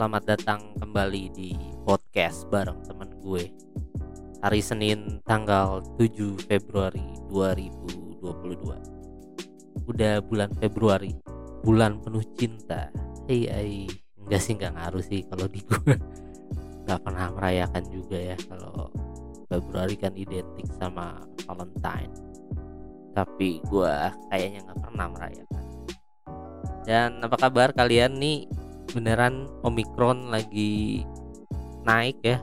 Selamat datang kembali di podcast bareng temen gue. Hari Senin tanggal 7 Februari 2022 Udah bulan Februari Bulan penuh cinta. Hei hey, Enggak sih enggak ngaruh sih kalau di gue Gak pernah merayakan juga ya Kalau Februari kan identik sama Valentine. Tapi gue kayaknya gak pernah merayakan. Dan apa kabar kalian nih beneran Omikron lagi naik ya.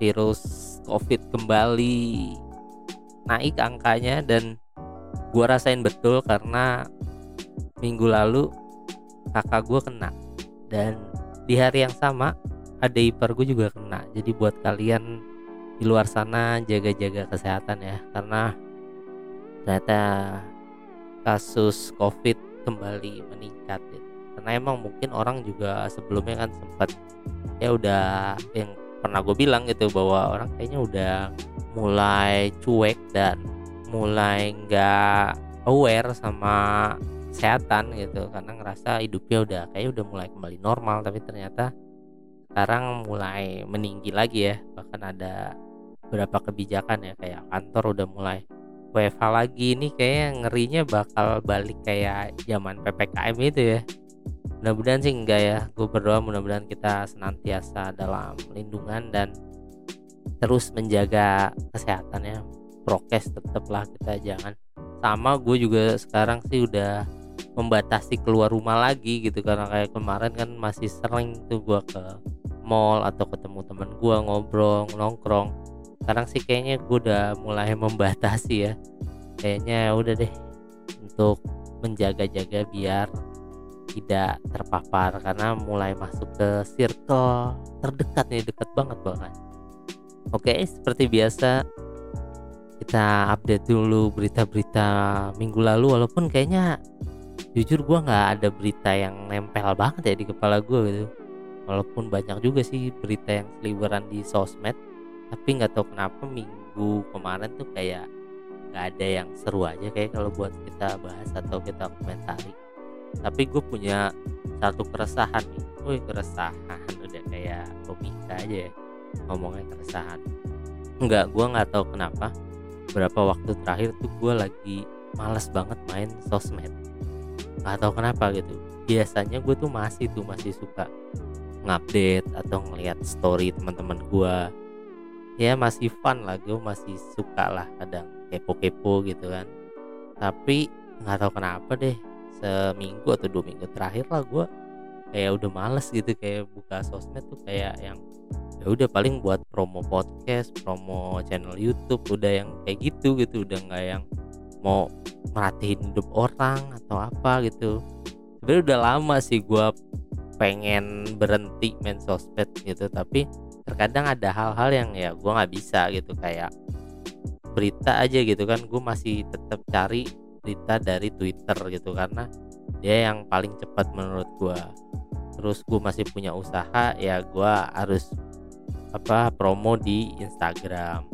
Virus COVID kembali naik angkanya dan gua rasain betul karena minggu lalu kakak gua kena. Dan di hari yang sama ada ipar gue juga kena. Jadi buat kalian di luar sana jaga-jaga kesehatan ya. Karena ternyata kasus COVID kembali meningkat karena emang mungkin orang juga sebelumnya kan sempat ya udah yang pernah gue bilang gitu bahwa orang kayaknya udah mulai cuek dan mulai nggak aware sama kesehatan gitu. Karena ngerasa hidupnya udah kayak udah mulai kembali normal tapi ternyata sekarang mulai meninggi lagi ya. Bahkan ada beberapa kebijakan ya kayak kantor udah mulai WFH lagi ini kayaknya ngerinya bakal balik kayak zaman PPKM itu ya mudah-mudahan sih enggak ya. Gue berdoa mudah-mudahan kita senantiasa dalam lindungan dan terus menjaga kesehatan ya. Prokes tetaplah kita jangan sama gue juga sekarang sih udah membatasi keluar rumah lagi gitu. Karena kayak kemarin kan masih sering tuh gue ke mall atau ketemu teman gue ngobrol nongkrong. Sekarang sih kayaknya gue udah mulai membatasi ya. Kayaknya udah deh untuk menjaga-jaga biar tidak terpapar karena mulai masuk ke circle terdekat nih dekat banget bahkan. Oke seperti biasa kita update dulu berita-berita minggu lalu walaupun kayaknya jujur gue nggak ada berita yang nempel banget ya di kepala gue gitu. Walaupun banyak juga sih berita yang seliweran di sosmed tapi nggak tahu kenapa minggu kemarin tuh kayak nggak ada yang seru aja kayak kalau buat kita bahas atau kita komentari tapi gue punya satu keresahan nih. Keresahan udah kayak komika aja ya ngomongnya keresahan. Enggak gue nggak tahu kenapa berapa waktu terakhir tuh gue lagi males banget main sosmed. Nggak tahu kenapa gitu. Biasanya gue tuh masih tuh masih suka ngupdate atau ngeliat story teman-teman gue ya masih fun lah gue masih suka lah kadang kepo-kepo gitu kan. Tapi nggak tahu kenapa deh seminggu atau dua minggu terakhir lah gue kayak udah males gitu kayak buka sosmed tuh kayak yang ya udah paling buat promo podcast promo channel YouTube udah yang kayak gitu gitu udah nggak yang mau merhatiin hidup orang atau apa gitu. Sebenarnya udah lama sih gue pengen berhenti main sosmed gitu tapi terkadang ada hal-hal yang ya gue nggak bisa gitu kayak berita aja gitu kan gue masih tetap cari berita dari Twitter gitu karena dia yang paling cepat menurut gua. Terus gue masih punya usaha ya gua harus apa promo di Instagram.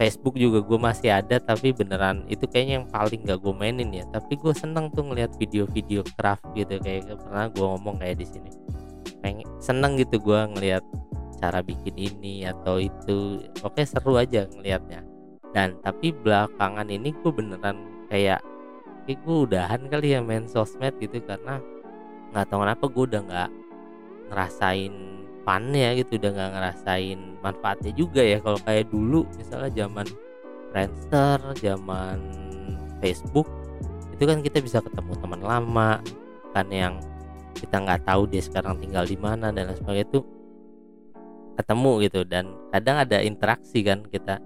Facebook juga gue masih ada tapi beneran itu kayaknya yang paling gak gue mainin ya. Tapi gue seneng tuh ngeliat video-video craft gitu kayak pernah gue ngomong kayak di sini. Pengen seneng gitu gue ngeliat cara bikin ini atau itu. Oke seru aja ngelihatnya dan tapi belakangan ini gue beneran kayak kayak gue udahan kali ya main sosmed gitu karena nggak tahu kenapa gue udah nggak ngerasain funnya gitu udah nggak ngerasain manfaatnya juga ya. Kalau kayak dulu misalnya zaman Friendster zaman Facebook itu kan kita bisa ketemu teman lama kan yang kita nggak tahu dia sekarang tinggal di mana dan lain sebagainya itu ketemu gitu. Dan kadang ada interaksi kan kita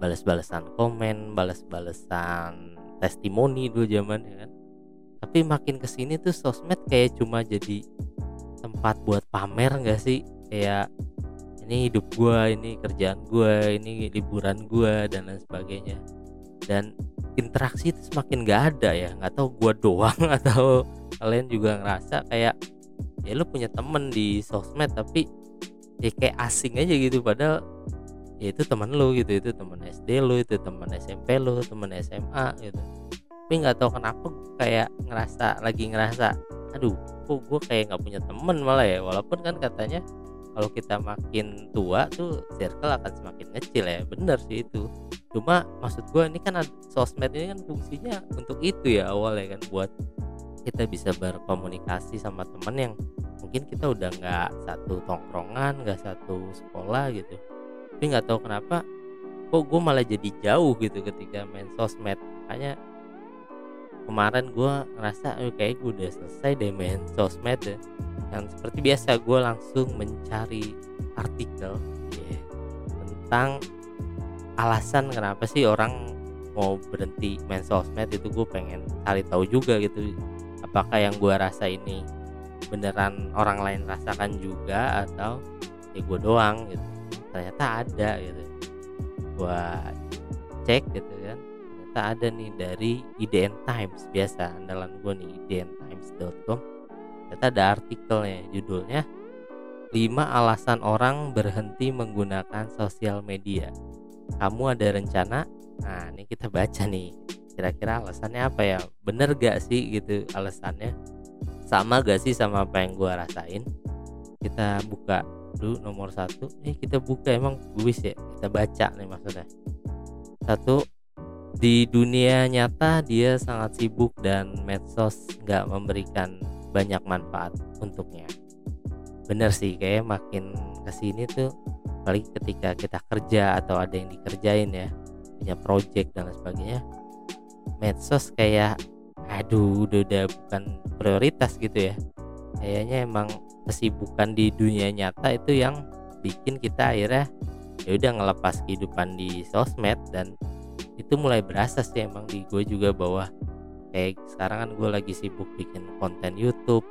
balas-balasan komen balas-balasan testimoni dulu zaman ya kan. Tapi makin ke sini tuh sosmed kayak cuma jadi tempat buat pamer gak sih? Kayak ini hidup gua ini kerjaan gua ini liburan gua dan lain sebagainya. Dan interaksi itu semakin gak ada ya. Nggak tahu gua doang atau kalian juga ngerasa kayak ya lu punya temen di sosmed tapi ya kayak asing aja gitu. Padahal ya itu teman lu gitu itu teman SD lu itu teman SMP lu teman SMA gitu. Tapi nggak tahu kenapa kayak ngerasa lagi ngerasa aduh kok gue kayak nggak punya temen malah ya? Walaupun kan katanya kalau kita makin tua tuh circle akan semakin kecil ya. Bener sih itu. Cuma maksud gue ini kan sosmed ini kan fungsinya untuk itu ya awalnya kan buat kita bisa berkomunikasi sama temen yang mungkin kita udah nggak satu tongkrongan nggak satu sekolah gitu tapi nggak tahu kenapa kok gue malah jadi jauh gitu ketika main sosmed. Makanya kemarin gue ngerasa oh, kayak gue udah selesai deh main sosmed ya. dan seperti biasa gue langsung mencari artikel yeah, tentang alasan kenapa sih orang mau berhenti main sosmed itu gue pengen cari tahu juga gitu. Apakah yang gue rasa ini beneran orang lain rasakan juga atau ya gue doang gitu ternyata ada gitu. Gue cek gitu kan ternyata ada nih dari IDN Times biasa andalan gue nih idntimes.com ternyata ada artikelnya judulnya 5 alasan orang berhenti menggunakan sosial media. Kamu ada rencana? Nah ini kita baca nih. Kira-kira alasannya apa ya? Bener gak sih gitu alasannya? Sama gak sih sama apa yang gue rasain? Kita buka dulu nomor satu. Eh kita buka emang buis ya? Kita baca nih maksudnya. Satu di dunia nyata dia sangat sibuk dan medsos nggak memberikan banyak manfaat untuknya. Bener sih kayak makin ke sini tuh apalagi ketika kita kerja atau ada yang dikerjain ya punya project dan sebagainya medsos kayak aduh udah, udah bukan prioritas gitu ya. Kayaknya emang kesibukan di dunia nyata itu yang bikin kita akhirnya ya udah ngelepas kehidupan di sosmed dan itu mulai berasa sih emang di gue juga bahwa kayak sekarang kan gue lagi sibuk bikin konten YouTube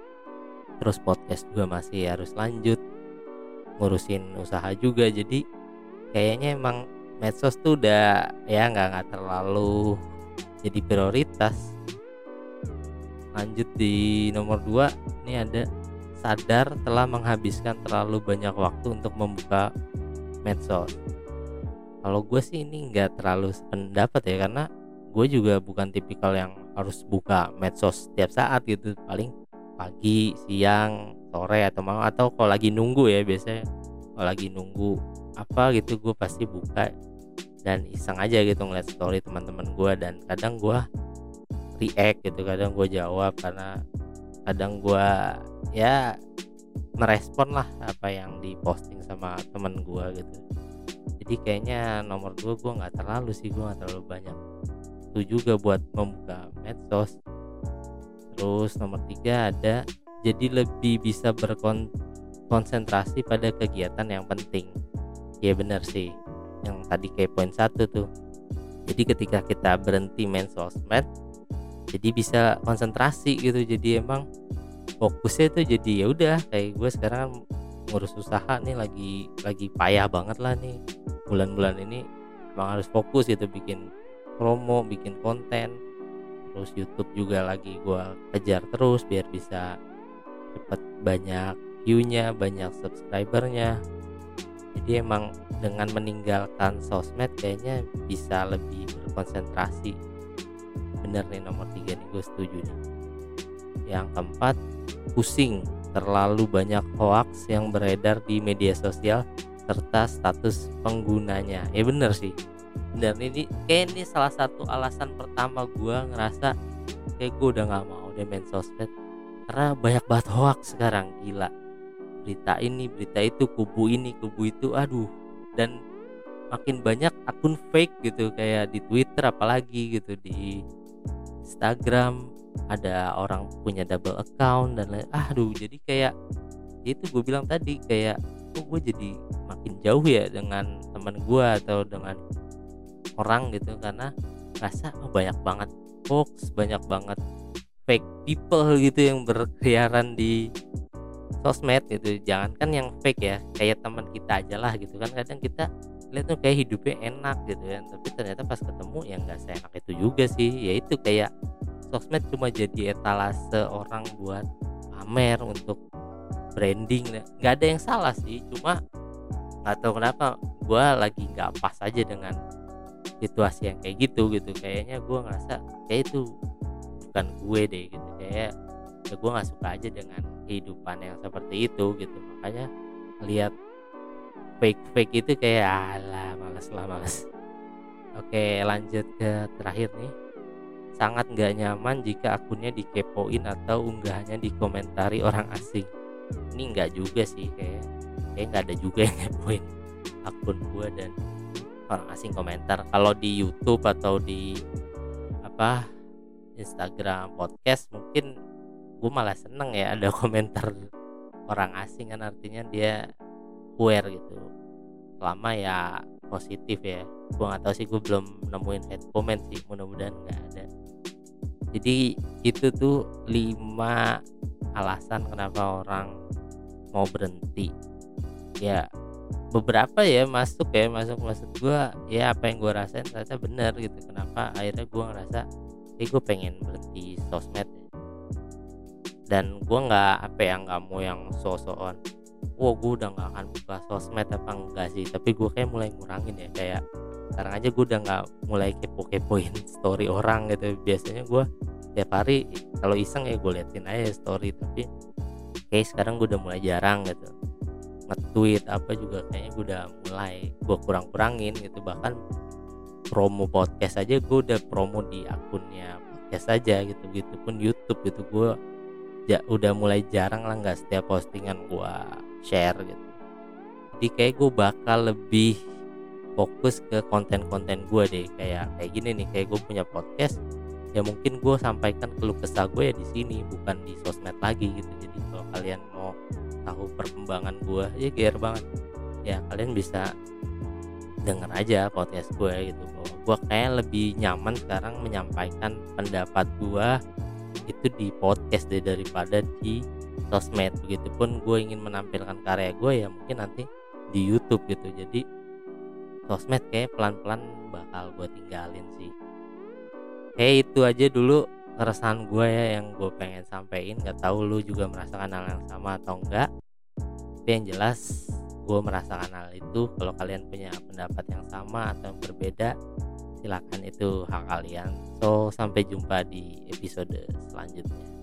terus podcast juga masih harus lanjut ngurusin usaha juga. Jadi kayaknya emang medsos tuh udah ya nggak nggak terlalu jadi prioritas. Lanjut di nomor 2 ini ada sadar telah menghabiskan terlalu banyak waktu untuk membuka medsos. Kalau gue sih ini nggak terlalu pendapat ya karena gue juga bukan tipikal yang harus buka medsos setiap saat gitu. Paling pagi siang sore atau malam atau kalau lagi nunggu ya biasanya kalau lagi nunggu apa gitu gue pasti buka dan iseng aja gitu ngeliat story teman-teman gue. Dan kadang gue react gitu kadang gue jawab karena kadang gue ya merespon lah apa yang diposting sama temen gue gitu. Jadi kayaknya nomor dua gue nggak terlalu sih gue nggak terlalu banyak itu juga buat membuka medsos. Terus nomor tiga ada jadi lebih bisa berkonsentrasi pada kegiatan yang penting. Ya benar sih. Yang tadi kayak poin satu tuh. Jadi ketika kita berhenti main sosmed jadi bisa konsentrasi gitu. Jadi emang fokusnya itu jadi ya udah kayak gue sekarang ngurus usaha nih lagi lagi payah banget lah nih. Bulan-bulan ini emang harus fokus gitu bikin promo bikin konten. Terus YouTube juga lagi gua kejar terus biar bisa cepet banyak viewnya banyak subscribernya. Jadi emang dengan meninggalkan sosmed kayaknya bisa lebih berkonsentrasi bener nih nomor tiga nih gue setuju nih. Yang keempat pusing. Terlalu banyak hoax yang beredar di media sosial serta status penggunanya. Ya bener sih. Dan ini kayak ini salah satu alasan pertama gue ngerasa kayak gue udah nggak mau deh main sosmed. Karena banyak banget hoax sekarang gila. Berita ini berita itu kubu ini kubu itu aduh. Dan makin banyak akun fake gitu kayak di Twitter apalagi gitu di Instagram ada orang punya double account dan lain aduh jadi kayak itu gue bilang tadi kayak kok gue jadi makin jauh ya dengan teman gue atau dengan orang gitu karena rasa oh, banyak banget hoax banyak banget fake people gitu yang berkeliaran di sosmed gitu. Jangan kan yang fake ya kayak teman kita aja lah gitu kan. Kadang kita lihat tuh kayak hidupnya enak gitu kan tapi ternyata pas ketemu ya nggak seenak itu juga sih. Ya itu kayak sosmed cuma jadi etalase orang buat pamer untuk branding. Nggak ada yang salah sih cuma nggak tahu kenapa gue lagi nggak pas aja dengan situasi yang kayak gitu gitu. Kayaknya gue ngerasa kayak itu bukan gue deh gitu. Kayak ya gue nggak suka aja dengan kehidupan yang seperti itu gitu. Makanya lihat fake fake itu kayak alah males lah males. Oke lanjut ke terakhir nih. Sangat nggak nyaman jika akunnya dikepoin atau unggahannya dikomentari orang asing. Ini nggak juga sih kayak kayak nggak ada juga yang ngepoin akun gue dan orang asing komentar. Kalau di YouTube atau di apa Instagram podcast mungkin gue malah seneng ya ada komentar orang asing kan artinya dia aware gitu. Selama ya positif ya. Gue nggak tahu sih gue belum nemuin head comment sih. Mudah-mudahan nggak ada. Jadi itu tuh lima alasan kenapa orang mau berhenti. Ya beberapa ya masuk ya masuk. Maksud gue ya apa yang gue rasain ternyata benar gitu. Kenapa akhirnya gue ngerasa eh gue pengen berhenti sosmed ya. dan gue nggak apa yang nggak mau yang so-soan wah gue udah nggak akan buka sosmed apa enggak sih. Tapi gue kayak mulai ngurangin ya kayak sekarang aja gue udah nggak mulai kepo-kepoin story orang gitu. Biasanya gue tiap hari kalau iseng ya gue liatin aja story tapi kayak sekarang gue udah mulai jarang gitu. Nge-tweet apa juga kayaknya gue udah mulai gue kurang-kurangin gitu. Bahkan promo podcast aja gue udah promo di akunnya podcast aja gitu. Gitu pun YouTube gitu. Gue ya udah mulai jarang lah nggak setiap postingan gue share gitu. Jadi kayak gue bakal lebih fokus ke konten-konten gue deh. Kayak kayak gini nih kayak gue punya podcast ya mungkin gue sampaikan keluh kesah gue ya di sini bukan di sosmed lagi gitu. Jadi kalau kalian mau tahu perkembangan gue ya gear banget. Ya kalian bisa denger aja podcast gue gitu. Gue kayak lebih nyaman sekarang menyampaikan pendapat gue itu di podcast deh daripada di sosmed. Begitupun gue ingin menampilkan karya gue ya mungkin nanti di YouTube gitu. Jadi sosmed kayak pelan-pelan bakal gue tinggalin sih. Kayak itu aja dulu keresahan gue ya yang gue pengen sampein. Gak tahu lu juga merasakan hal yang sama atau enggak tapi yang jelas gue merasakan hal itu. Kalau kalian punya pendapat yang sama atau yang berbeda silakan itu hak kalian. So sampai jumpa di episode selanjutnya